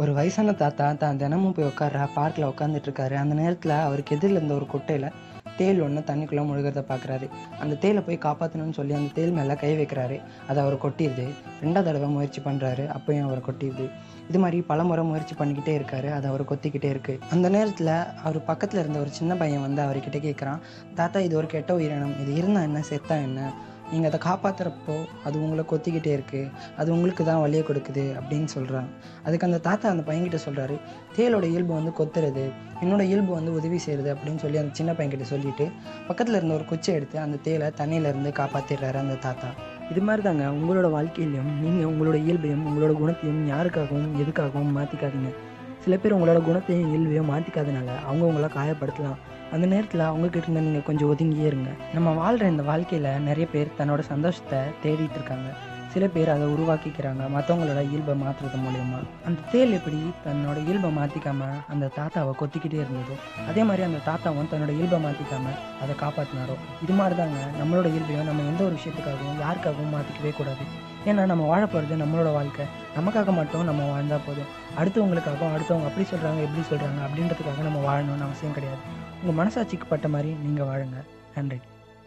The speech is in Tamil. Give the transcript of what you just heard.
ஒரு வயசான தாத்தா தான் தினமும் போய் உட்கார்ற பார்க்கில் உட்காந்துட்டு இருக்காரு அந்த நேரத்தில் அவருக்கு எதிரில் இருந்த ஒரு குட்டையில் தேள் ஒன்று தண்ணிக்குள்ளே முழுகிறத பார்க்குறாரு அந்த தேலை போய் காப்பாற்றணும்னு சொல்லி அந்த தேல் மேலே கை வைக்கிறாரு. அதை அவர் கொட்டிடுது. ரெண்டாவது தடவை முயற்சி பண்ணுறாரு அப்பயும் அவர் கொட்டிடுது. இது மாதிரி பல முறை முயற்சி பண்ணிக்கிட்டே இருக்காரு. அதை அவர் கொத்திக்கிட்டே இருக்கு. அந்த நேரத்தில் அவர் பக்கத்தில் இருந்த ஒரு சின்ன பையன் வந்து அவர்கிட்ட கேட்குறான் தாத்தா இது ஒரு கெட்ட உயிரினம். இது இருந்தால் என்ன? செத்தா என்ன? நீங்கள் அதை காப்பாற்றுறப்போ அது உங்களை கொத்திக்கிட்டே இருக்குது அது உங்களுக்கு தான் வழியை கொடுக்குது அப்படின்னு சொல்கிறாங்க அதுக்கு அந்த தாத்தா அந்த பையன்கிட்ட சொல்கிறாரு தேலோட இயல்பு வந்து கொத்துறது என்னோட இயல்பு வந்து உதவி செய்கிறது அப்படின்னு சொல்லி அந்த சின்ன பையன்கிட்ட சொல்லிட்டு பக்கத்தில் இருந்த ஒரு குச்சை எடுத்து அந்த தேலை தண்ணியிலேருந்து காப்பாற்றிடுறாரு அந்த தாத்தா. இது மாதிரி தாங்க உங்களோட வாழ்க்கையிலையும் நீங்கள் உங்களோட இயல்பையும் உங்களோட குணத்தையும் யாருக்காகவும் எதுக்காகவும் மாற்றிக்காதீங்க சில பேர் உங்களோட குணத்தையும் இயல்பையும் மாற்றிக்காதனால அவங்கவுங்கள காயப்படுத்தலாம். அந்த நேரத்தில் அவங்கக்கிட்ட இருந்து நீங்கள் கொஞ்சம் ஒதுங்கியே இருங்க. நம்ம வாழ்கிற இந்த வாழ்க்கையில் நிறைய பேர் தன்னோட சந்தோஷத்தை தேடிட்டு இருக்காங்க. சில பேர் அதை உருவாக்கிக்கிறாங்க. மற்றவங்களோட இயல்பை மாற்றுறது மூலயமா. அந்த தேல் எப்படி தன்னோட இயல்பை மாற்றிக்காம அந்த தாத்தாவை கொத்திக்கிட்டே இருந்ததோ அதே மாதிரி அந்த தாத்தாவும் தன்னோட இயல்பை மாற்றிக்காம அதை காப்பாற்றினாரோ இது மாதிரி தாங்க நம்மளோட இயல்பையும் நம்ம எந்த ஒரு விஷயத்துக்காகவும் யாருக்காகவும் மாற்றிக்கவே கூடாது. ஏன்னா நம்ம வாழ போகிறது நம்மளோட வாழ்க்கை. நமக்காக மட்டும் நம்ம வாழ்ந்தால் போதும். அடுத்தவங்களுக்காகவும் அடுத்தவங்க அப்படி சொல்கிறாங்க எப்படி சொல்கிறாங்க அப்படின்றதுக்காக நம்ம வாழணும்னு அவசியம் கிடையாது. உங்கள் மனசாட்சிக்கு பட்ட மாதிரி நீங்கள் வாழுங்க. நன்றி.